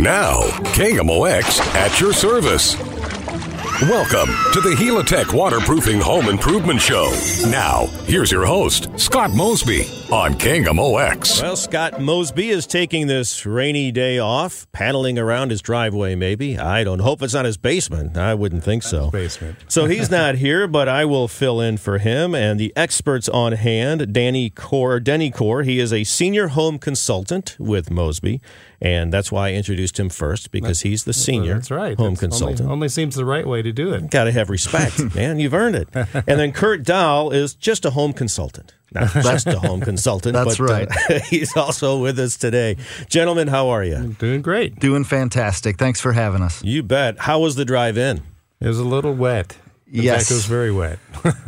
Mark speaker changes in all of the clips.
Speaker 1: Now, KMOX at your service. Welcome to the Helitech Waterproofing Home Improvement Show. Now, here's your host, Scott Mosby on KMOX.
Speaker 2: Well, Scott Mosby is taking this rainy day off, paddling around his driveway, maybe. I don't hope it's not his basement. I wouldn't think so.
Speaker 3: basement.
Speaker 2: so he's not here, but I will fill in for him. And the experts on hand, Danny Corr, Denny Corr, he is a senior home consultant with Mosby. And that's why I introduced him first because he's the senior
Speaker 3: That's right.
Speaker 2: home
Speaker 3: That's
Speaker 2: consultant.
Speaker 3: Only, only seems the right way to do it.
Speaker 2: Got to have respect, man. You've earned it. And then Kurt Doll is just a home consultant. Not just a home consultant,
Speaker 4: That's
Speaker 2: but
Speaker 4: right.
Speaker 2: uh, he's also with us today. Gentlemen, how are you?
Speaker 3: Doing great.
Speaker 4: Doing fantastic. Thanks for having us.
Speaker 2: You bet. How was the drive in?
Speaker 3: It was a little wet. In
Speaker 4: Yes.
Speaker 3: fact, it was very wet.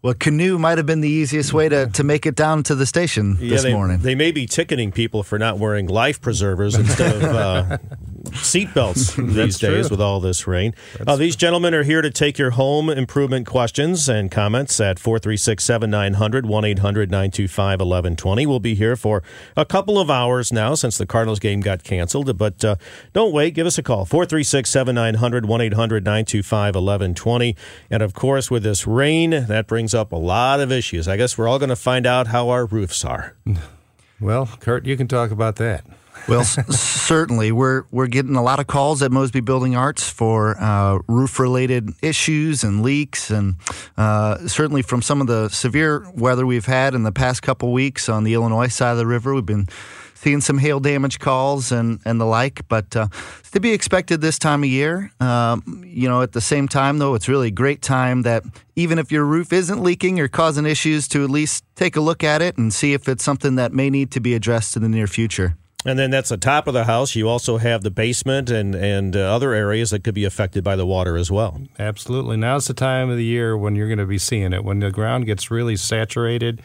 Speaker 4: Well, canoe might have been the easiest way to, to make it down to the station this
Speaker 2: they,
Speaker 4: morning.
Speaker 2: They may be ticketing people for not wearing life preservers instead of uh, seatbelts these days
Speaker 3: true.
Speaker 2: with all this rain. Uh, these gentlemen are here to take your home improvement questions and comments at 436 7900 1 800 925 1120. We'll be here for a couple of hours now since the Cardinals game got canceled. But uh, don't wait. Give us a call 436 7900 1 800 925 1120. And of course, with this rain, that brings up a lot of issues. I guess we're all going to find out how our roofs are.
Speaker 3: well, Kurt, you can talk about that.
Speaker 4: Well, certainly, we're we're getting a lot of calls at Mosby Building Arts for uh, roof-related issues and leaks, and uh, certainly from some of the severe weather we've had in the past couple weeks on the Illinois side of the river, we've been seeing some hail damage calls and, and the like. But uh, to be expected this time of year. Um, you know, at the same time, though, it's really a great time that even if your roof isn't leaking or causing issues, to at least take a look at it and see if it's something that may need to be addressed in the near future.
Speaker 2: And then that's the top of the house. You also have the basement and and uh, other areas that could be affected by the water as well.
Speaker 3: Absolutely. Now's the time of the year when you're going to be seeing it. When the ground gets really saturated,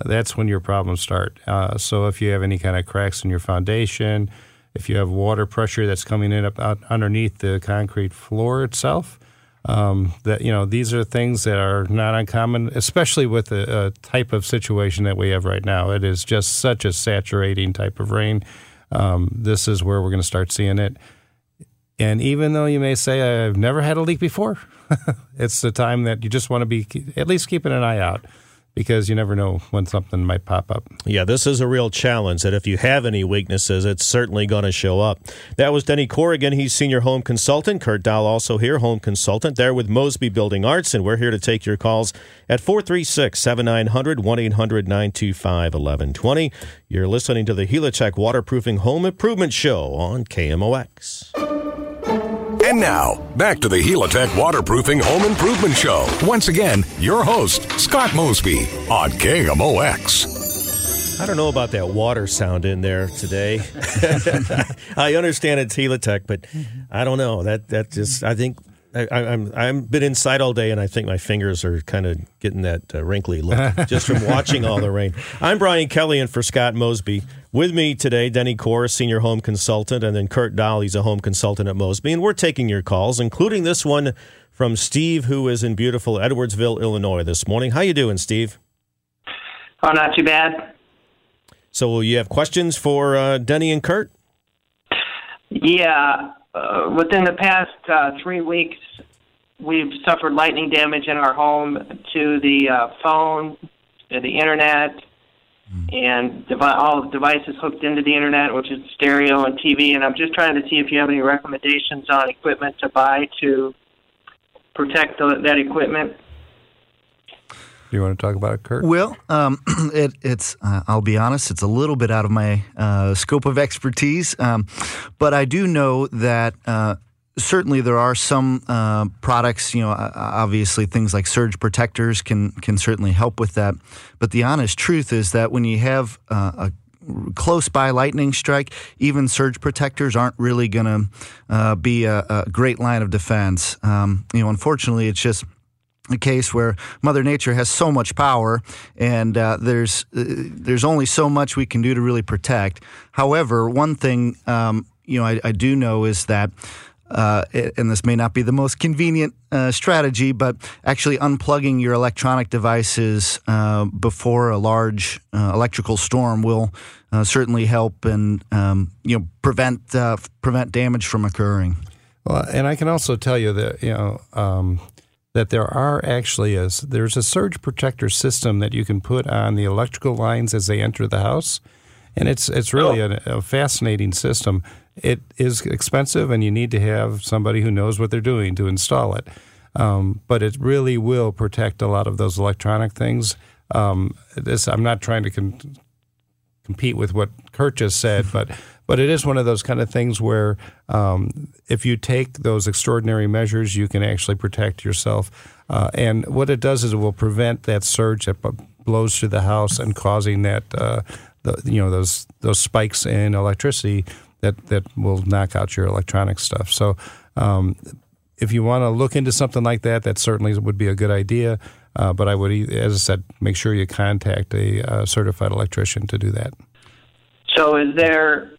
Speaker 3: uh, that's when your problems start. Uh, so if you have any kind of cracks in your foundation, if you have water pressure that's coming in up underneath the concrete floor itself, um, that you know these are things that are not uncommon, especially with the uh, type of situation that we have right now. It is just such a saturating type of rain. Um, this is where we're going to start seeing it. And even though you may say I've never had a leak before, it's the time that you just want to be at least keeping an eye out because you never know when something might pop up.
Speaker 2: Yeah, this is a real challenge that if you have any weaknesses, it's certainly going to show up. That was Denny Corrigan. He's senior home consultant. Kurt Doll also here, home consultant. There with Mosby Building Arts, and we're here to take your calls at 436 7900 1 800 925 1120. You're listening to the Helitech Waterproofing Home Improvement Show on KMOX.
Speaker 1: And now, back to the Helitech Waterproofing Home Improvement Show. Once again, your host, Scott Mosby on KMOX.
Speaker 2: I don't know about that water sound in there today. I understand it's Helitech, but I don't know. That that just I think I, I- I'm I'm been inside all day, and I think my fingers are kind of getting that uh, wrinkly look just from watching all the rain. I'm Brian Kelly, and for Scott Mosby, with me today, Denny Corr, senior home consultant, and then Kurt Doll, he's a home consultant at Mosby, and we're taking your calls, including this one from Steve, who is in beautiful Edwardsville, Illinois, this morning. How you doing, Steve?
Speaker 5: Oh, not too bad.
Speaker 2: So, you have questions for uh, Denny and Kurt?
Speaker 5: Yeah, uh, within the past uh, three weeks, we've suffered lightning damage in our home to the uh, phone, to the internet, and devi- all the devices hooked into the internet, which is stereo and TV. And I'm just trying to see if you have any recommendations on equipment to buy to protect the, that equipment.
Speaker 3: Do you want to talk about it, Kurt?
Speaker 4: Well, um, it, it's, uh, I'll be honest, it's a little bit out of my uh, scope of expertise, um, but I do know that. Uh, Certainly, there are some uh, products. You know, obviously, things like surge protectors can can certainly help with that. But the honest truth is that when you have uh, a close by lightning strike, even surge protectors aren't really going to uh, be a, a great line of defense. Um, you know, unfortunately, it's just a case where Mother Nature has so much power, and uh, there's uh, there's only so much we can do to really protect. However, one thing um, you know I, I do know is that uh, and this may not be the most convenient uh, strategy, but actually unplugging your electronic devices uh, before a large uh, electrical storm will certainly help and um, you know prevent prevent damage from occurring.
Speaker 3: Well, and I can also tell you that you know um, that there are actually a there's a surge protector system that you can put on the electrical lines as they enter the house, and it's it's really oh. a, a fascinating system it is expensive, and you need to have somebody who knows what they're doing to install it. Um, but it really will protect a lot of those electronic things. Um, this, I'm not trying to con- compete with what Kurt just said, but but it is one of those kind of things where um, if you take those extraordinary measures, you can actually protect yourself. Uh, and what it does is it will prevent that surge that blows through the house and causing that uh, the, you know those those spikes in electricity that that will knock out your electronic stuff. So. Um, if you want to look into something like that, that certainly would be a good idea. Uh, but I would, as I said, make sure you contact a uh, certified electrician to do that.
Speaker 5: So, is there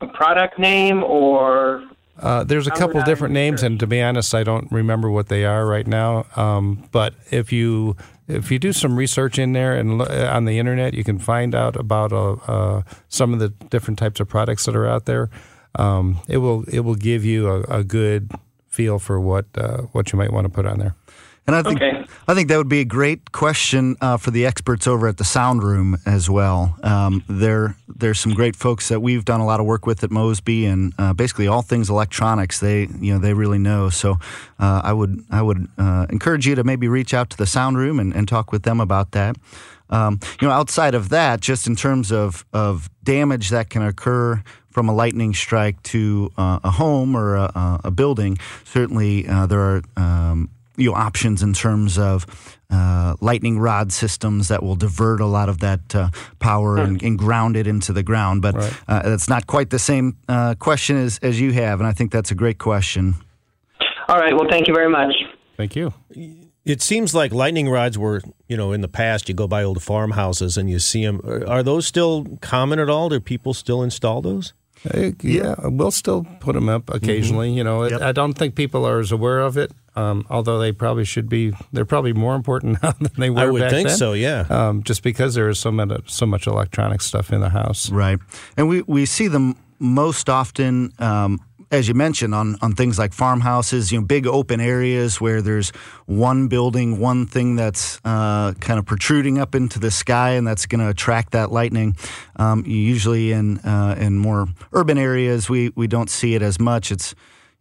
Speaker 5: a product name or?
Speaker 3: Uh, there's a couple different names, and to be honest, I don't remember what they are right now. Um, but if you if you do some research in there and uh, on the internet, you can find out about uh, uh, some of the different types of products that are out there. Um, it will it will give you a, a good feel for what uh, what you might want to put on there.
Speaker 4: And I think okay. I think that would be a great question uh, for the experts over at the Sound Room as well. Um, there there's some great folks that we've done a lot of work with at Mosby, and uh, basically all things electronics. They you know they really know. So uh, I would I would uh, encourage you to maybe reach out to the Sound Room and, and talk with them about that. Um, you know, outside of that, just in terms of of damage that can occur from a lightning strike to uh, a home or a, a building, certainly uh, there are um, you know, options in terms of uh, lightning rod systems that will divert a lot of that uh, power and, and, ground it into the ground. But right. uh, that's not quite the same uh, question as, as you have, and I think that's a great question.
Speaker 5: All right. Well, thank you very much.
Speaker 3: Thank you.
Speaker 2: It seems like lightning rods were, you know, in the past, you go by old farmhouses and you see them. Are those still common at all? Do people still install those?
Speaker 3: Uh, yeah, we'll still put them up occasionally. Mm-hmm. You know, yep. I don't think people are as aware of it. Um, although they probably should be, they're probably more important now than they were. I
Speaker 2: would think
Speaker 3: then,
Speaker 2: so. Yeah,
Speaker 3: um, just because there is so much so much electronic stuff in the house.
Speaker 4: Right, and we we see them most often um, as you mentioned, on, on things like farmhouses, you know, big open areas where there's one building, one thing that's uh, kind of protruding up into the sky, and that's going to attract that lightning. Um, usually, in uh, in more urban areas, we we don't see it as much. It's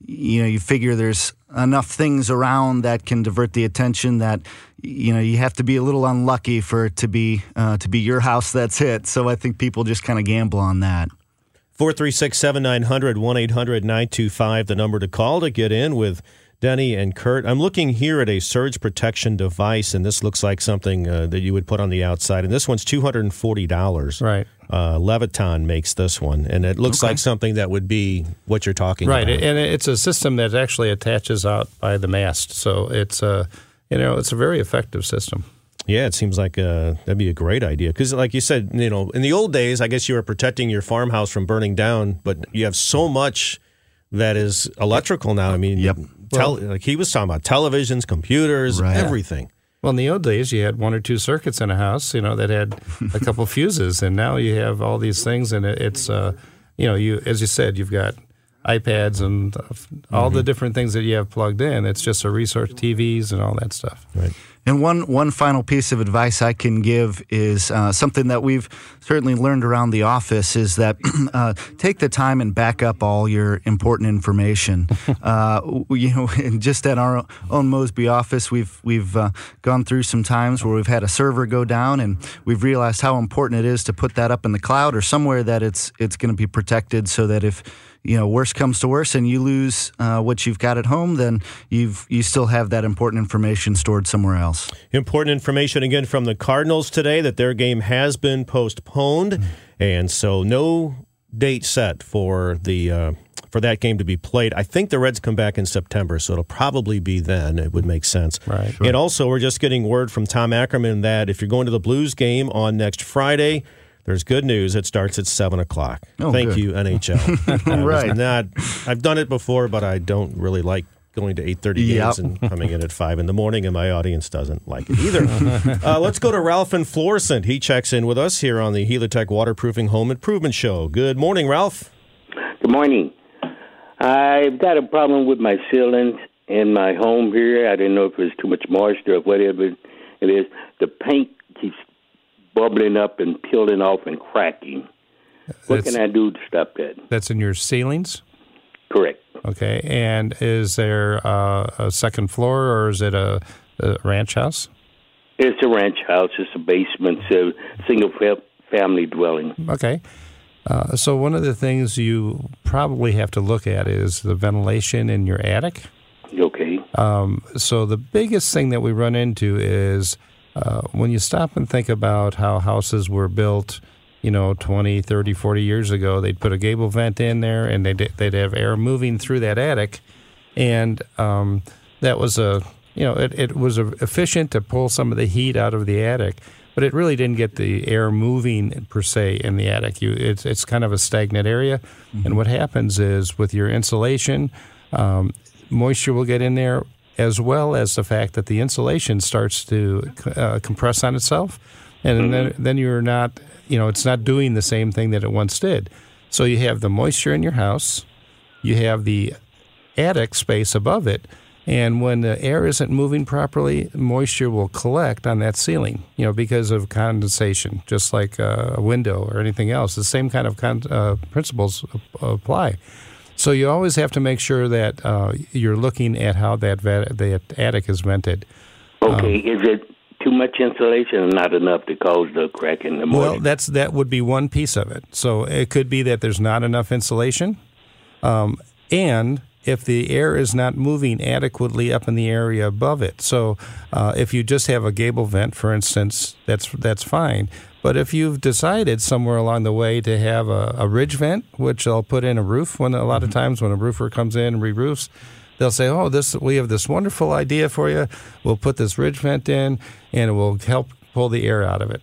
Speaker 4: you know, you figure there's enough things around that can divert the attention that you know you have to be a little unlucky for it to be uh, to be your house that's hit. So I think people just kind of gamble on that.
Speaker 2: 436 7900 1 800 925, the number to call to get in with Denny and Kurt. I'm looking here at a surge protection device, and this looks like something uh, that you would put on the outside. And this one's $240.
Speaker 3: Right.
Speaker 2: Uh, Leviton makes this one, and it looks okay. like something that would be what you're talking
Speaker 3: right.
Speaker 2: about.
Speaker 3: Right, and it's a system that actually attaches out by the mast, so it's a you know it's a very effective system.
Speaker 2: Yeah, it seems like uh, that'd be a great idea because, like you said, you know, in the old days, I guess you were protecting your farmhouse from burning down, but you have so much that is electrical now. I mean,
Speaker 4: yep.
Speaker 2: Well, like he was talking about televisions, computers, right. everything.
Speaker 3: Well, in the old days, you had one or two circuits in a house, you know, that had a couple fuses, and now you have all these things, and it's, uh, you know, you as you said, you've got iPads and all mm-hmm. the different things that you have plugged in. It's just a resource, TVs, and all that stuff.
Speaker 2: Right.
Speaker 4: And one one final piece of advice I can give is uh, something that we've certainly learned around the office is that uh, take the time and back up all your important information. uh, you know, just at our own Mosby office, we've we've uh, gone through some times where we've had a server go down, and we've realized how important it is to put that up in the cloud or somewhere that it's it's going to be protected, so that if you know, worst comes to worst, and you lose uh, what you've got at home, then you've you still have that important information stored somewhere else.
Speaker 2: Important information again from the Cardinals today that their game has been postponed, mm-hmm. and so no date set for the. Uh, for that game to be played. I think the Reds come back in September, so it'll probably be then. It would make sense.
Speaker 3: Right.
Speaker 2: Sure. And also, we're just getting word from Tom Ackerman that if you're going to the Blues game on next Friday, There's good news. It starts at seven o'clock.
Speaker 4: Oh,
Speaker 2: Thank
Speaker 4: good.
Speaker 2: you, NHL. I was
Speaker 4: Right.
Speaker 2: Not. I've done it before, but I don't really like going to 8.30 games
Speaker 4: Yep.
Speaker 2: and coming in at 5 in the morning, and my audience doesn't like it either. uh, let's go to Ralph and Florissant. He checks in with us here on the Helitech Waterproofing Home Improvement Show. Good morning, Ralph.
Speaker 6: Good morning. I've got a problem with my sealant in my home here. I didn't know if it was too much moisture or whatever it is. The paint keeps bubbling up and peeling off and cracking. What can I do to stop that?
Speaker 3: That's in your ceilings.
Speaker 6: Correct.
Speaker 3: Okay. And is there uh, a second floor or is it a, a ranch house?
Speaker 6: It's a ranch house. It's a basement. It's a single fa- family dwelling.
Speaker 3: Okay. Uh, so one of the things you probably have to look at is the ventilation in your attic.
Speaker 6: Okay.
Speaker 3: Um, so the biggest thing that we run into is uh, when you stop and think about how houses were built, you know, 20, 30, 40 years ago, they'd put a gable vent in there and they'd, they'd have air moving through that attic. And um, that was a, you know, it, it was a, efficient to pull some of the heat out of the attic, but it really didn't get the air moving per se in the attic. You, it's, it's kind of a stagnant area. And what happens is with your insulation, um, moisture will get in there as well as the fact that the insulation starts to uh, compress on itself. And then, then you're not you know it's not doing the same thing that it once did. So you have the moisture in your house. You have the attic space above it. And when the air isn't moving properly moisture will collect on that ceiling you know because of condensation just like a window or anything else. The same kind of con- uh, principles apply so you always have to make sure that uh, you're looking at how that vat- that attic is vented.
Speaker 6: Okay. is it too much insulation and not enough to cause the crack in the moisture?
Speaker 3: Well, that's that would be one piece of it. So it could be that there's not enough insulation, um, and if the air is not moving adequately up in the area above it. So uh, if you just have a gable vent, for instance, that's that's fine. But if you've decided somewhere along the way to have a, a ridge vent, which I'll put in a roof, when a lot of times when a roofer comes in and re-roofs, they'll say, "Oh, this we have this wonderful idea for you. We'll put this ridge vent in, and it will help pull the air out of it."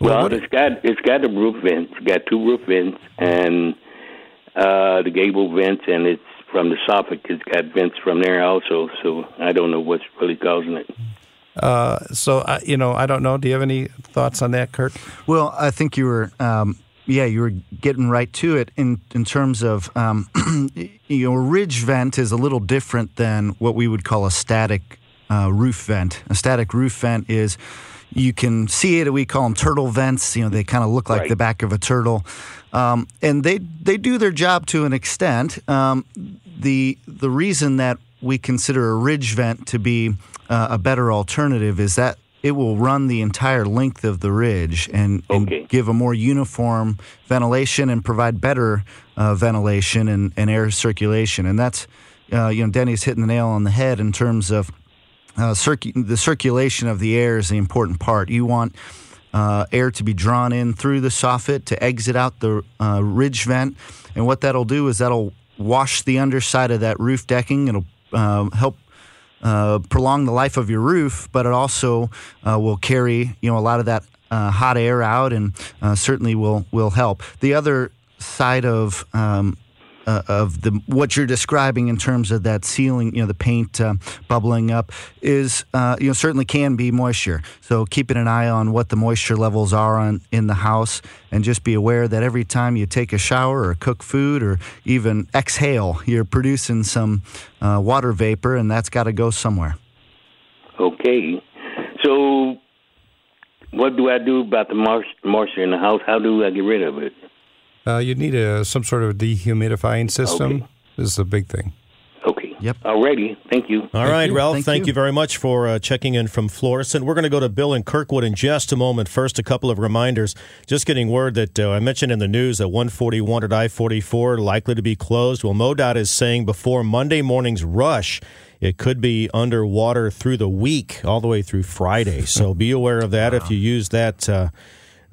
Speaker 6: Well,
Speaker 3: what-
Speaker 6: it's got it's got the roof vents. It's got two roof vents and uh the gable vents, and it's from the soffit. It's got vents from there also. So I don't know what's really causing it.
Speaker 3: Uh, so I you know, I don't know. Do you have any thoughts on that, Kurt?
Speaker 4: Well, I think you were, um, yeah, you were getting right to it in in terms of, um, you know, a ridge vent is a little different than what we would call a static uh, roof vent. A static roof vent is. You can see it. We call them turtle vents. You know, they kind of look like
Speaker 6: Right.
Speaker 4: the back of a turtle, um, and they they do their job to an extent. Um, the the reason that we consider a ridge vent to be uh, a better alternative is that it will run the entire length of the ridge and, and
Speaker 6: Okay.
Speaker 4: give a more uniform ventilation and provide better uh, ventilation and, and air circulation. And that's, uh, you know, Denny's hitting the nail on the head in terms of uh, circu- the circulation of the air is the important part. You want uh, air to be drawn in through the soffit to exit out the uh, ridge vent. And what that'll do is that'll wash the underside of that roof decking. It'll uh, help uh, prolong the life of your roof, but it also uh, will carry you know a lot of that uh, hot air out, and uh, certainly will will help. The other side of um, uh, of the what you're describing in terms of that ceiling, you know, the paint uh, bubbling up is, uh, you know, certainly can be moisture. So keeping an eye on what the moisture levels are on in the house, and just be aware that every time you take a shower or cook food or even exhale, you're producing some uh, water vapor, and that's got to go somewhere.
Speaker 6: Okay. So what do I do about the moisture in the house? How do I get rid of it?
Speaker 3: Uh, you need a some sort of dehumidifying system.
Speaker 6: Okay.
Speaker 3: This is a big thing.
Speaker 6: Okay.
Speaker 4: Yep.
Speaker 6: Alrighty. Thank you.
Speaker 2: All right,
Speaker 4: you.
Speaker 2: Ralph,
Speaker 4: Thank
Speaker 2: thank,
Speaker 4: you.
Speaker 2: you. very much for uh, checking in from Florissant. We're going to go to Bill in Kirkwood in just a moment. First, a couple of reminders. Just getting word that uh, I mentioned in the news that 141 at I 44 likely to be closed. Well, MoDOT is saying before Monday morning's rush, it could be underwater through the week, all the way through Friday. So be aware of that if you use that.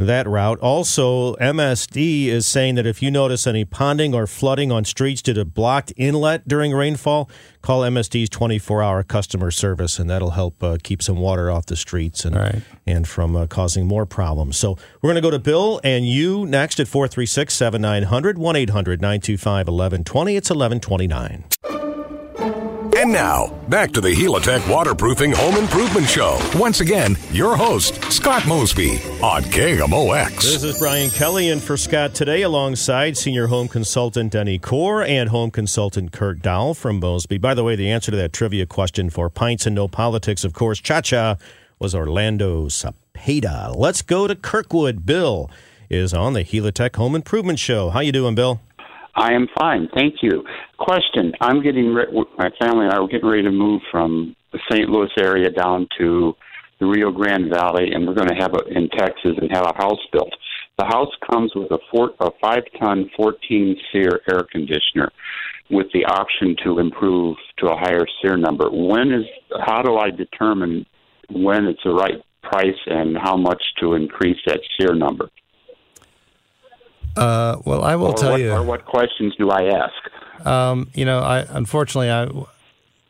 Speaker 2: That route. Also, MSD is saying that if you notice any ponding or flooding on streets due to blocked inlet during rainfall, call MSD's 24-hour customer service, and that'll help uh, keep some water off the streets and
Speaker 3: Right.
Speaker 2: and from uh, causing more problems. So we're going to go to Bill and you next at 436-7900, 1-800-925-1120. It's 1129.
Speaker 1: And now, back to the Helitech Waterproofing Home Improvement Show. Once again, your host, Scott Mosby on KMOX.
Speaker 2: This is Brian Kelly and for Scott today alongside senior home consultant Denny Corr and home consultant Kurt Doll from Mosby. By the way, the answer to that trivia question for Pints and No Politics, of course, Cha Cha was Orlando Cepeda. Let's go to Kirkwood. Bill is on the Helitech Home Improvement Show. How you doing, Bill?
Speaker 7: I am fine, thank you. Question: I'm getting re- my family and I are getting ready to move from the St. Louis area down to the Rio Grande Valley, and we're going to have a in Texas and have a house built. The house comes with a, four, a five-ton, 14 SEER air conditioner, with the option to improve to a higher SEER number. When is? How do I determine when it's the right price and how much to increase that SEER number?
Speaker 3: Uh, well, I will
Speaker 7: or
Speaker 3: tell
Speaker 7: what,
Speaker 3: you.
Speaker 7: Or what questions do I ask?
Speaker 3: Um, you know, I unfortunately, I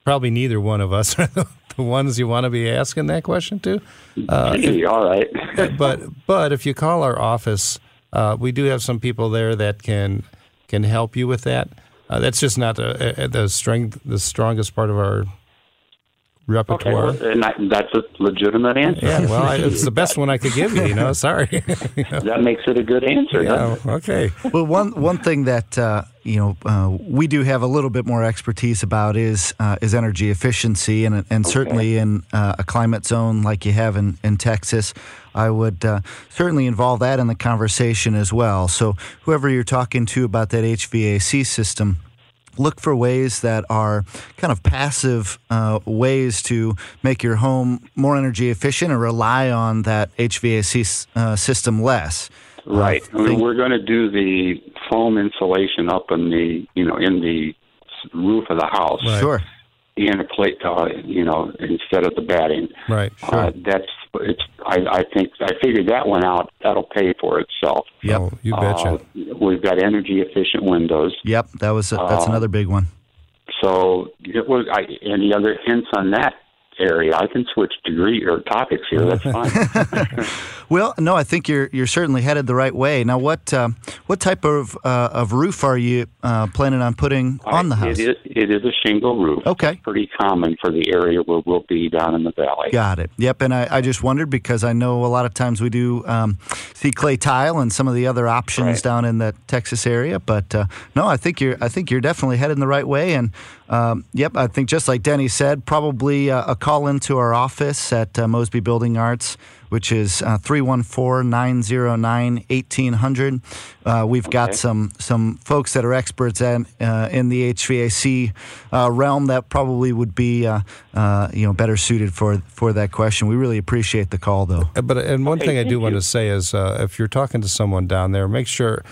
Speaker 3: probably neither one of us are the ones you want to be asking that question to. Uh,
Speaker 7: all right.
Speaker 3: but but if you call our office, uh, we do have some people there that can can help you with that. Uh, that's just not the, uh, the strength, the strongest part of our
Speaker 7: Okay,
Speaker 3: repertoire.
Speaker 7: well, and I, that's a legitimate answer.
Speaker 3: Yeah, well, I, it's the best one I could give you. You know, sorry.
Speaker 7: That makes it a good answer.
Speaker 3: yeah,
Speaker 7: doesn't
Speaker 3: okay.
Speaker 4: Well, one one thing that uh, you know uh, we do have a little bit more expertise about is uh, is energy efficiency, and and certainly in uh, a climate zone like you have in in Texas, I would uh, certainly involve that in the conversation as well. So whoever you're talking to about that HVAC system. Look for ways that are kind of passive uh, ways to make your home more energy efficient and rely on that HVAC uh, system less.
Speaker 7: Right.
Speaker 4: I think-
Speaker 7: We're going to do the foam insulation up in the you know in the roof of the house
Speaker 4: Sure.
Speaker 7: In a plate, uh, you know, instead of the batting.
Speaker 3: Right.
Speaker 7: Uh, that's it's. I, I think I figured that one out. That'll pay for itself.
Speaker 4: Yep.
Speaker 3: Oh, you betcha.
Speaker 7: Uh, we've got energy efficient windows.
Speaker 4: Yep, that was that's
Speaker 7: Uh,
Speaker 4: another big one.
Speaker 7: So, it was, I, any other hints on that area? I can switch degree or topics here. That's fine.
Speaker 4: Well, no, I think you're you're certainly headed the right way. Now, what uh, what type of uh, of roof are you uh, planning on putting on the house?
Speaker 7: It is, it is a shingle roof.
Speaker 4: Okay.
Speaker 7: Pretty common for the area where we'll be down in the valley.
Speaker 4: Got it. Yep, and I, I just wondered because I know a lot of times we do um, see clay tile and some of the other options
Speaker 7: Right.
Speaker 4: down in the Texas area. But uh, no, I think you're I think you're definitely headed in the right way. And um, yep, I think just like Denny said, probably uh, a call into our office at uh, Mosby Building Arts, which is uh, 314-909-1800. Uh, we've got
Speaker 7: Okay.
Speaker 4: some some folks that are experts in uh, in the HVAC uh, realm that probably would be uh, uh, you know better suited for for that question. We really appreciate the call though.
Speaker 3: But and one
Speaker 7: Okay,
Speaker 3: thing I
Speaker 7: thank
Speaker 3: do want to say is, uh, if you're talking to someone down there, make sure,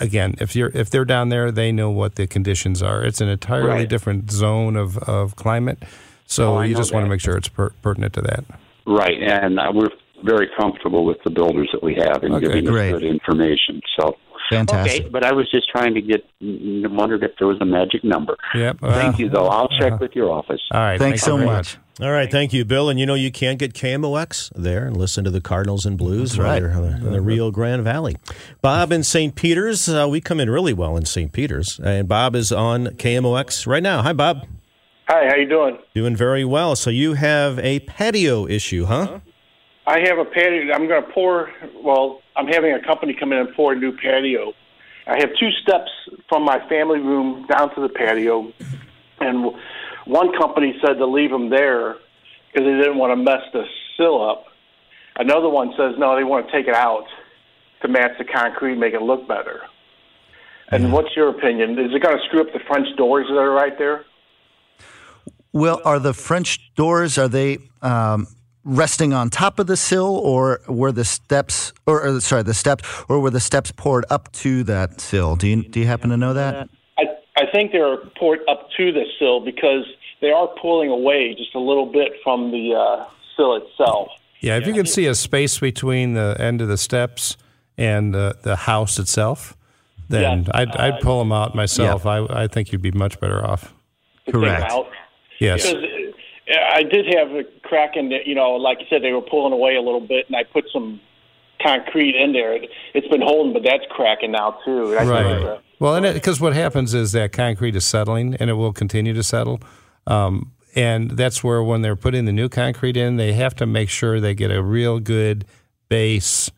Speaker 3: again, if you're if they're down there, they know what the conditions are. It's an entirely
Speaker 7: Right.
Speaker 3: different zone of, of climate, so
Speaker 7: Oh,
Speaker 3: you
Speaker 7: know
Speaker 3: just want to make sure it's per- pertinent to that.
Speaker 7: Right, and uh, we're very comfortable with the builders that we have and
Speaker 3: Okay,
Speaker 7: giving
Speaker 4: great.
Speaker 7: us good information. So,
Speaker 4: Fantastic.
Speaker 7: okay, but I was just trying to get wondered if there was a magic number.
Speaker 3: Yep.
Speaker 7: Thank you, though. I'll check
Speaker 3: uh-huh.
Speaker 7: with your office.
Speaker 3: All right.
Speaker 4: Thanks
Speaker 3: thank you
Speaker 4: so
Speaker 3: very
Speaker 4: much.
Speaker 2: All right, thank you, Bill. And you know you can get KMOX there and listen to the Cardinals and Blues
Speaker 4: That's right.
Speaker 2: right there in the Rio Grande Valley. Bob in St. Peter's, uh, we come in really well in St. Peter's, and Bob is on KMOX right now. Hi, Bob.
Speaker 8: Hi, how you doing?
Speaker 2: Doing very well. So you have a patio issue, huh?
Speaker 8: I have a patio. I'm going to pour. Well, I'm having a company come in and pour a new patio. I have two steps from my family room down to the patio, and one company said to leave them there because they didn't want to mess the sill up. Another one says no, they want to take it out to match the concrete, make it look better. And mm-hmm. what's your opinion? Is it going to screw up the French doors that are right there?
Speaker 4: Well, are the French doors are they um, resting on top of the sill, or were the steps, or, or sorry, the steps, or were the steps poured up to that sill? Do you do you happen to know that?
Speaker 8: I, I think they're poured up to the sill because they are pulling away just a little bit from the uh, sill itself.
Speaker 3: Yeah, if you can see a space between the end of the steps and the, the house itself, then
Speaker 8: Yeah.
Speaker 3: I'd, I'd pull them out myself. I, I think you'd be much better off.
Speaker 8: to take
Speaker 4: Correct.
Speaker 8: Out.
Speaker 3: Yes.
Speaker 8: Because uh, I did have a crack in the, you know, like you said, they were pulling away a little bit, and I put some concrete in there. It, it's been holding, but that's cracking now too. I think, uh,
Speaker 3: Right. Well, and because what happens is that concrete is settling, and it will continue to settle. Um, and that's where when they're putting the new concrete in, they have to make sure they get a real good base,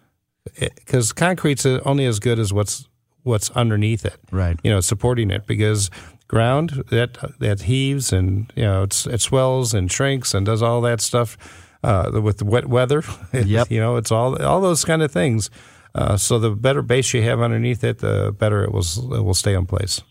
Speaker 3: because concrete's only as good as what's what's underneath it.
Speaker 4: Right.
Speaker 3: You know, supporting it because ground that that heaves and you know it's, it swells and shrinks and does all that stuff uh, with the wet weather.
Speaker 4: Yep.
Speaker 3: you know, it's all all those kind of things. Uh, so the better base you have underneath it, the better it will it will stay in place.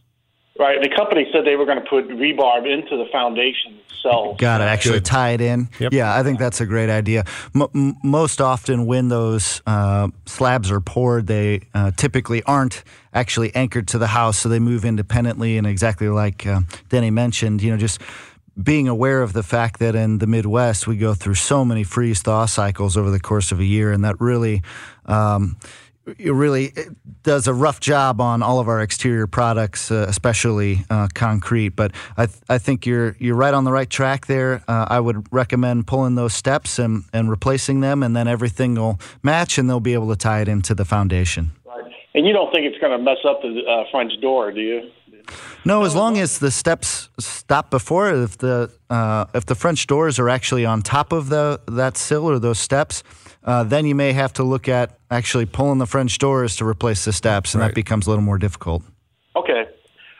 Speaker 8: Right. The company said they were going to put rebar into the foundation itself.
Speaker 4: Got it. Actually
Speaker 3: Good.
Speaker 4: tie it in.
Speaker 3: Yep.
Speaker 4: Yeah, I think that's a great idea. M- m- most often, when those uh, slabs are poured, they uh, typically aren't actually anchored to the house, so they move independently. And exactly like uh, Denny mentioned, you know, just being aware of the fact that in the Midwest we go through so many freeze thaw cycles over the course of a year, and that really. Um, it really does a rough job on all of our exterior products, uh, especially uh, concrete. But I, th- I think you're you're right on the right track there. Uh, I would recommend pulling those steps and, and replacing them, and then everything will match, and they'll be able to tie it into the foundation.
Speaker 8: Right. And you don't think it's going to mess up the uh, French door, do you?
Speaker 4: No, as long as the steps stop before, if the uh, if the French doors are actually on top of the that sill or those steps, uh, then you may have to look at actually pulling the French doors to replace the steps, and
Speaker 3: Right.
Speaker 4: that becomes a little more difficult.
Speaker 8: Okay.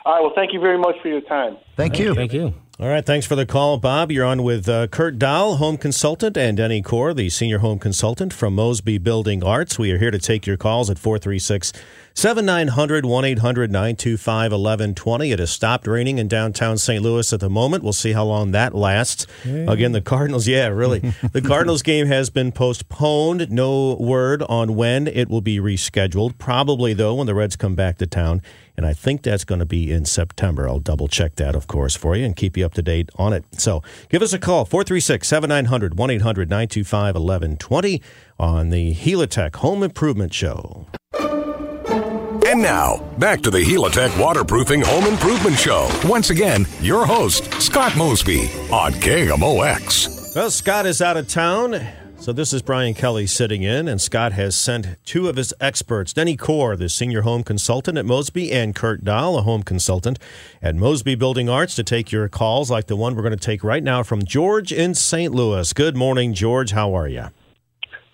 Speaker 8: All right. Well, thank you very much for your time.
Speaker 4: Thank you.
Speaker 3: Thank you.
Speaker 2: All right, thanks for the call, Bob. You're on with uh, Kurt Doll, home consultant, and Denny Corr, the senior home consultant from Mosby Building Arts. We are here to take your calls at 436 7900 1 800 925 1120. It has stopped raining in downtown St. Louis at the moment. We'll see how long that lasts. Again, the Cardinals, yeah, really. the Cardinals game has been postponed. No word on when it will be rescheduled. Probably, though, when the Reds come back to town. And I think that's going to be in September. I'll double check that, of course, for you and keep you up to date on it. So give us a call, 436 7900 1 800 925 1120 on the Helitech Home Improvement Show.
Speaker 1: And now, back to the Helitech Waterproofing Home Improvement Show. Once again, your host, Scott Mosby on KMOX.
Speaker 2: Well, Scott is out of town. So this is Brian Kelly sitting in, and Scott has sent two of his experts, Denny Corr, the senior home consultant at Mosby, and Kurt Doll, a home consultant at Mosby Building Arts, to take your calls like the one we're going to take right now from George in St. Louis. Good morning, George. How are you?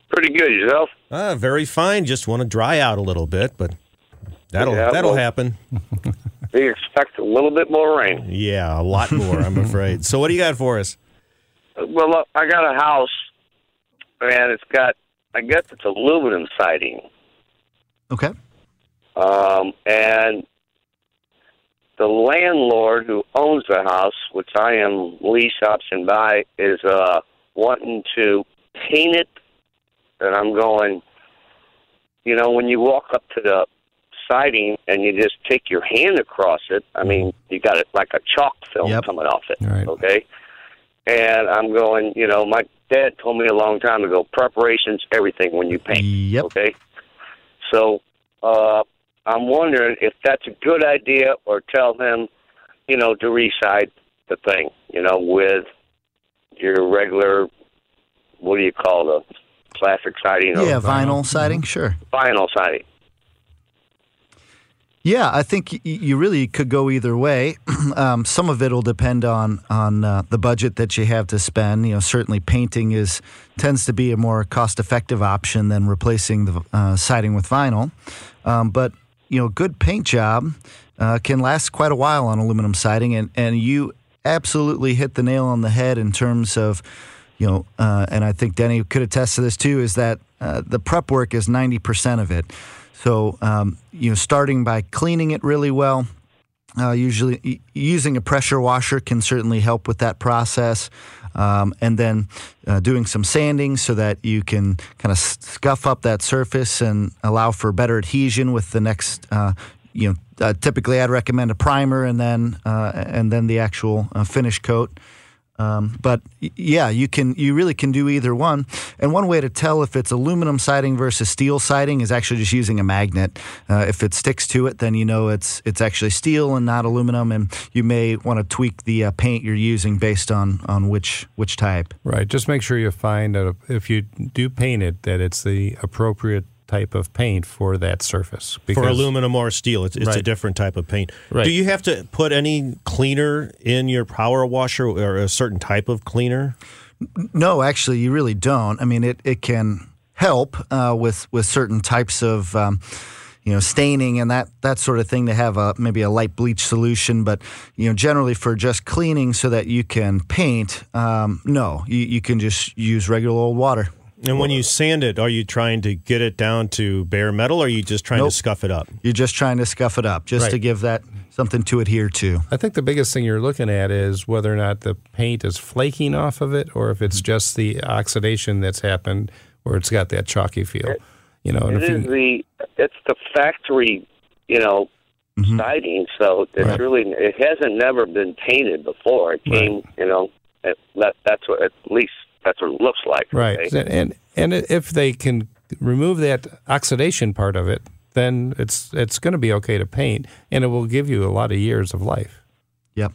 Speaker 9: Pretty good yourself.
Speaker 2: Ah, very fine. Just want to dry out a little bit, but that'll
Speaker 9: Yeah,
Speaker 2: that'll
Speaker 9: well-
Speaker 2: happen.
Speaker 9: We expect a little bit more rain.
Speaker 2: Yeah, a lot more, I'm afraid. So what do you got for us?
Speaker 9: Well, look, I got a house, and it's got, I guess it's aluminum siding,
Speaker 4: Okay.
Speaker 9: um, and the landlord who owns the house, which I am lease option by, is uh, wanting to paint it, and I'm going. You know, when you walk up to the siding and you just take your hand across it, I mean, you got it like a chalk film
Speaker 4: Yep.
Speaker 9: coming off it.
Speaker 3: Right.
Speaker 9: Okay. And I'm going, you know, my dad told me a long time ago, preparation's everything when you paint.
Speaker 4: Yep.
Speaker 9: Okay. So uh, I'm wondering if that's a good idea or tell him, you know, to reside the thing, you know, with your regular, what do you call the plastic siding or
Speaker 4: Yeah, vinyl siding, sure.
Speaker 9: vinyl siding?
Speaker 4: Yeah, I think you really could go either way. um, some of it will depend on on uh, the budget that you have to spend. You know, certainly painting is tends to be a more cost effective option than replacing the uh, siding with vinyl. Um, but you know, good paint job uh, can last quite a while on aluminum siding, and and you absolutely hit the nail on the head in terms of you know, uh, and I think Denny could attest to this too, is that uh, the prep work is 90% of it. So, um, you know, starting by cleaning it really well, uh, usually using a pressure washer can certainly help with that process. Um, and then uh, doing some sanding so that you can kind of scuff up that surface and allow for better adhesion with the next. Uh, you know, uh, typically I'd recommend a primer and then uh, and then the actual uh, finish coat. Um, but yeah, you can you really can do either one. And one way to tell if it's aluminum siding versus steel siding is actually just using a magnet. Uh, if it sticks to it, then you know it's it's actually steel and not aluminum. And you may want to tweak the uh, paint you're using based on on which which type.
Speaker 3: Right. Just make sure you find that if you do paint it, that it's the appropriate type of paint for that surface.
Speaker 2: For aluminum or steel, it's, it's a different type of paint.
Speaker 3: Right.
Speaker 2: Do you have to put any cleaner in your power washer or a certain type of cleaner?
Speaker 4: No, actually, you really don't. I mean, it, it can help uh, with with certain types of um, you know staining and that that sort of thing to have a maybe a light bleach solution. But you know, generally for just cleaning so that you can paint, um, no, you, you can just use regular old water.
Speaker 2: And when you sand it, are you trying to get it down to bare metal or are you just trying
Speaker 4: Nope.
Speaker 2: to scuff it up?
Speaker 4: You're just trying to scuff it up, just to give that something to adhere to.
Speaker 3: I think the biggest thing you're looking at is whether or not the paint is flaking off of it, or if it's just the oxidation that's happened, where it's got that chalky feel. You know, and
Speaker 9: It
Speaker 3: if
Speaker 9: is
Speaker 3: you,
Speaker 9: the it's the factory, you know,
Speaker 4: Mm-hmm.
Speaker 9: siding. So it's
Speaker 3: Right.
Speaker 9: really it hasn't never been painted before. It came, you know, it, that that's what at least that's what it looks like.
Speaker 3: right,
Speaker 9: okay?
Speaker 3: and and if they can remove that oxidation part of it, then it's it's going to be okay to paint, and it will give you a lot of years of life.
Speaker 4: Yep.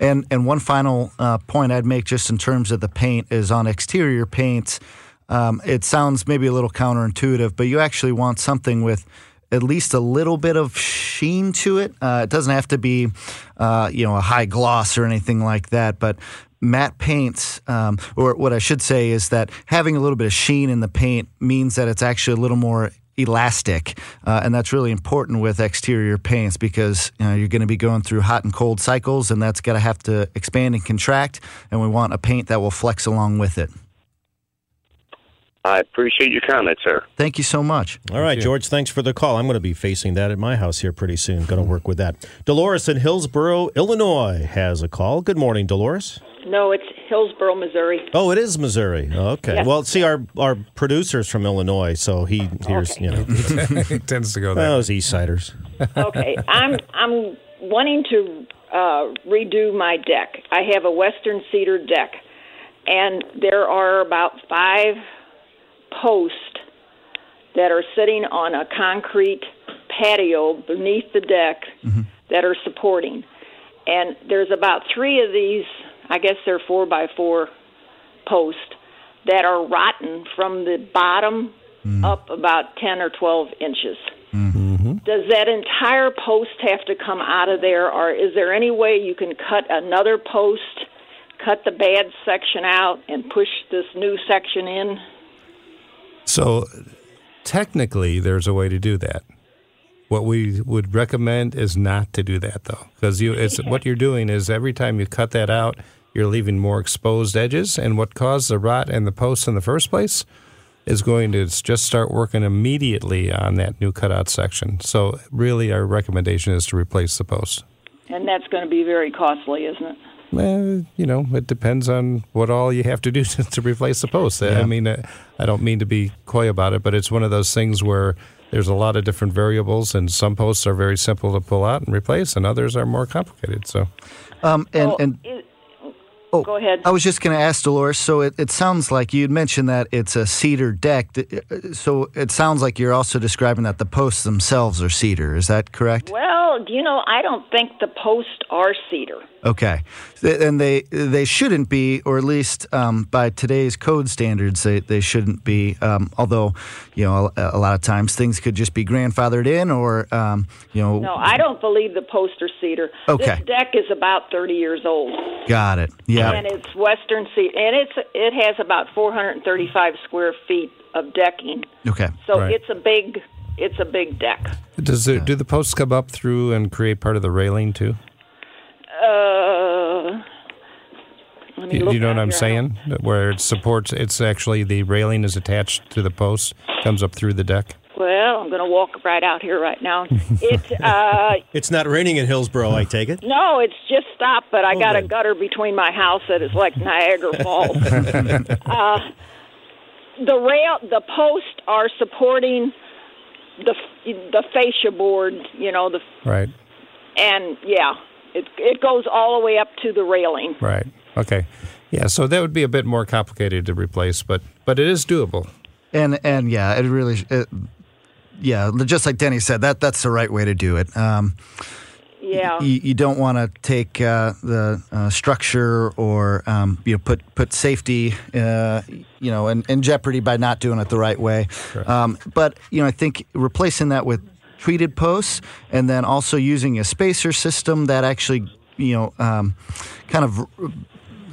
Speaker 4: And and one final uh, point I'd make just in terms of the paint is on exterior paints. Um, it sounds maybe a little counterintuitive, but you actually want something with at least a little bit of sheen to it. Uh, it doesn't have to be, uh, you know, a high gloss or anything like that, but matte paints, um, or what I should say is that having a little bit of sheen in the paint means that it's actually a little more elastic, uh, and that's really important with exterior paints because you know, you're going to be going through hot and cold cycles, and that's going to have to expand and contract, and we want a paint that will flex along with it.
Speaker 9: I appreciate your comment, sir.
Speaker 4: Thank you so much.
Speaker 2: All right,
Speaker 3: you.
Speaker 2: George, thanks for the call. I'm going to be facing that at my house here pretty soon. Going to work with that. Dolores in Hillsboro, Illinois has a call. Good morning, Dolores.
Speaker 10: No, it's Hillsboro, Missouri.
Speaker 2: Oh, it is Missouri. Okay.
Speaker 10: Yes.
Speaker 2: Well, see, our our producer's from Illinois, so he hears,
Speaker 10: Okay.
Speaker 2: you know,
Speaker 3: it tends to go there.
Speaker 2: those East Siders.
Speaker 10: Okay, I'm I'm wanting to uh, redo my deck. I have a Western cedar deck, and there are about five posts that are sitting on a concrete patio beneath the deck mm-hmm. that are supporting. And there's about three of these. I guess they're four by four posts that are rotten from the bottom mm-hmm. up about 10 or 12 inches. Mm-hmm. Does that entire post have to come out of there, or is there any way you can cut another post, cut the bad section out, and push this new section in?
Speaker 3: So technically, there's a way to do that. What we would recommend is not to do that, though, because you it's what you're doing is every time you cut that out, you're leaving more exposed edges, and what caused the rot in the post in the first place is going to just start working immediately on that new cutout section. So really, our recommendation is to replace the post.
Speaker 10: And that's going to be very costly, isn't it?
Speaker 3: Eh, you know, it depends on what all you have to do to, to replace the post. I mean, uh, I don't mean to be coy about it, but it's one of those things where there's a lot of different variables, and some posts are very simple to pull out and replace, and others are more complicated. So,
Speaker 4: Um, and
Speaker 10: Well,
Speaker 4: and
Speaker 10: is-
Speaker 4: Oh,
Speaker 10: Go ahead.
Speaker 4: I was just going to ask Dolores. So it, it sounds like you'd mentioned that it's a cedar deck. Uh, So it sounds like you're also describing that the posts themselves are cedar. Is that correct?
Speaker 10: well, you know, I don't think the posts are cedar.
Speaker 4: Okay, and they they shouldn't be, or at least um, by today's code standards, they, they shouldn't be. Um, although, you know, a, a lot of times things could just be grandfathered in, or um, you know,
Speaker 10: No, I don't believe the posts are cedar.
Speaker 4: Okay.
Speaker 10: This deck is about 30 years old.
Speaker 4: got it. Yeah,
Speaker 10: And it's western cedar, and it's it has about 435 square feet of decking.
Speaker 4: okay.
Speaker 10: So
Speaker 3: Right.
Speaker 10: it's a big it's a big deck.
Speaker 3: does it, do the posts come up through and create part of the railing too?
Speaker 10: Uh, let me
Speaker 3: Do
Speaker 10: look
Speaker 3: you know what I'm
Speaker 10: here.
Speaker 3: saying? Where it supports, it's actually the railing is attached to the post, comes up through the deck.
Speaker 10: Well, I'm going to walk right out here right now. It uh,
Speaker 2: It's not raining in Hillsboro, I take it.
Speaker 10: no, it's just stopped, but I
Speaker 2: Oh,
Speaker 10: got a gutter between my house that is like Niagara Falls. uh, the rail, the posts are supporting the the fascia board. You know the
Speaker 3: Right,
Speaker 10: and yeah, it it goes all the way up to the railing.
Speaker 3: right. Okay. Yeah, so that would be a bit more complicated to replace, but but it is doable.
Speaker 4: And and yeah, it really, it, yeah, just like Denny said, that that's the right way to do it. Um,
Speaker 10: Yeah.
Speaker 4: you, you don't want to take uh, the uh, structure or um, you know put put safety uh, you know in, in jeopardy by not doing it the right way. Um, but you know I think replacing that with treated posts and then also using a spacer system that actually you know um, kind of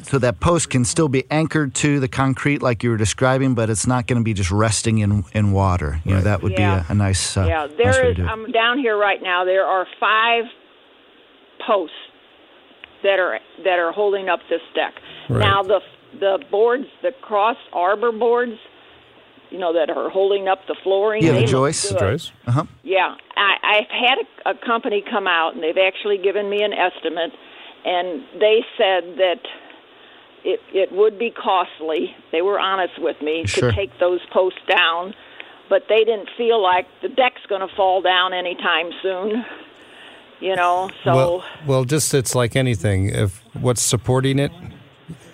Speaker 4: so that post can still be anchored to the concrete like you were describing, but it's not going to be just resting in in water. You know that would
Speaker 10: Yeah.
Speaker 4: be a, a nice uh,
Speaker 10: yeah,
Speaker 4: nice
Speaker 10: there
Speaker 4: way to
Speaker 10: is.
Speaker 4: do it.
Speaker 10: I'm down here right now. There are five posts that are that are holding up this deck.
Speaker 3: Right.
Speaker 10: Now the the boards, the cross arbor boards, you know, that are holding up the flooring.
Speaker 4: Yeah, the
Speaker 10: look
Speaker 4: joists.
Speaker 10: good.
Speaker 3: Joyce?
Speaker 4: Uh-huh.
Speaker 10: Yeah, I, I've had a, a company come out and they've actually given me an estimate, and they said that it it would be costly. They were honest with me
Speaker 4: Sure.
Speaker 10: to take those posts down, but they didn't feel like the deck's going to fall down anytime soon. You know, so
Speaker 3: Well, well, just it's like anything. If what's supporting it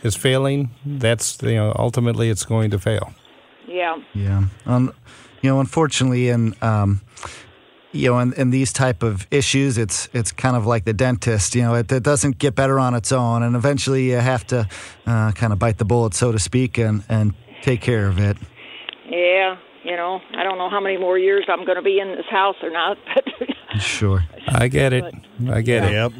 Speaker 3: is failing, that's you know ultimately it's going to fail.
Speaker 10: yeah.
Speaker 4: Yeah, um, you know, unfortunately, in um, you know, in, in these type of issues, it's it's kind of like the dentist. You know, it, it doesn't get better on its own, and eventually you have to uh, kind of bite the bullet, so to speak, and and take care of it.
Speaker 10: Yeah, you know, I don't know how many more years I'm going to be in this house or not, but
Speaker 4: Sure.
Speaker 3: I get it. I get it.
Speaker 2: Yep.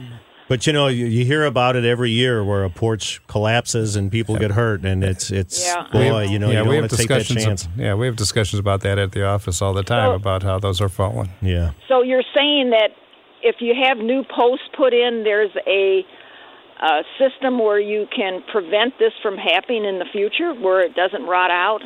Speaker 2: But you know, you, you hear about it every year where a porch collapses and people get hurt, and it's it's
Speaker 10: Yeah.
Speaker 2: boy, you know,
Speaker 3: yeah,
Speaker 2: you
Speaker 3: we
Speaker 2: don't
Speaker 3: have
Speaker 2: want to take that
Speaker 3: discussions.
Speaker 2: chance.
Speaker 3: Of, yeah, we have discussions about that at the office all the time
Speaker 10: Well-
Speaker 3: about how those are falling.
Speaker 2: yeah.
Speaker 10: So you're saying that if you have new posts put in, there's a, a system where you can prevent this from happening in the future, where it doesn't rot out.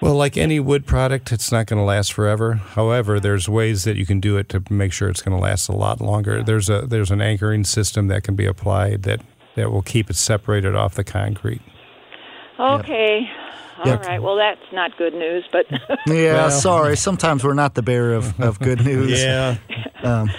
Speaker 3: Well, like any wood product, it's not going to last forever. However, there's ways that you can do it to make sure it's going to last a lot longer. There's a there's an anchoring system that can be applied that that will keep it separated off the concrete.
Speaker 10: Okay. all right.
Speaker 4: Yep.
Speaker 10: Well, that's not good news, but
Speaker 4: Yeah,
Speaker 3: Well-
Speaker 4: sorry. Sometimes we're not the bearer of, of good news.
Speaker 2: Yeah.
Speaker 4: Um,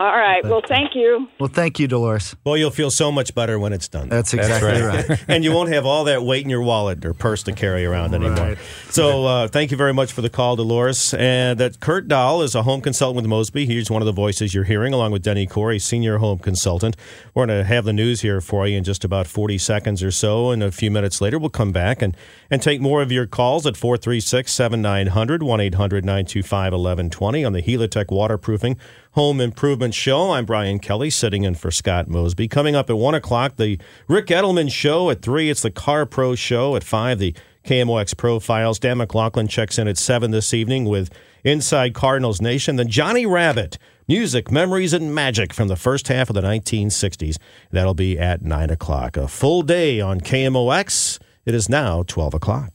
Speaker 10: all right. Well, thank you.
Speaker 4: well, thank you, Dolores.
Speaker 2: Well, you'll feel so much better when it's done.
Speaker 4: That's exactly right.
Speaker 2: and you won't have all that weight in your wallet or purse to carry around anymore. So, uh, thank you very much for the call, Dolores. And that Kurt Doll is a home consultant with Mosby. He's one of the voices you're hearing, along with Denny Corr, senior home consultant. We're going to have the news here for you in just about 40 seconds or so. And a few minutes later, we'll come back and, and take more of your calls at 436 7900 1 800 925 1120 on the Helitech Waterproofing Home Improvement Show. I'm Brian Kelly, sitting in for Scott Mosby. Coming up at 1 o'clock, the Ric Edelman Show. At 3, it's the Car Pro Show. At 5, the KMOX Profiles. Dan McLaughlin checks in at 7 this evening with Inside Cardinals Nation. Then Johnny Rabbitt, music, memories, and magic from the first half of the 1960s. That'll be at 9 o'clock. A full day on KMOX. It is now 12 o'clock.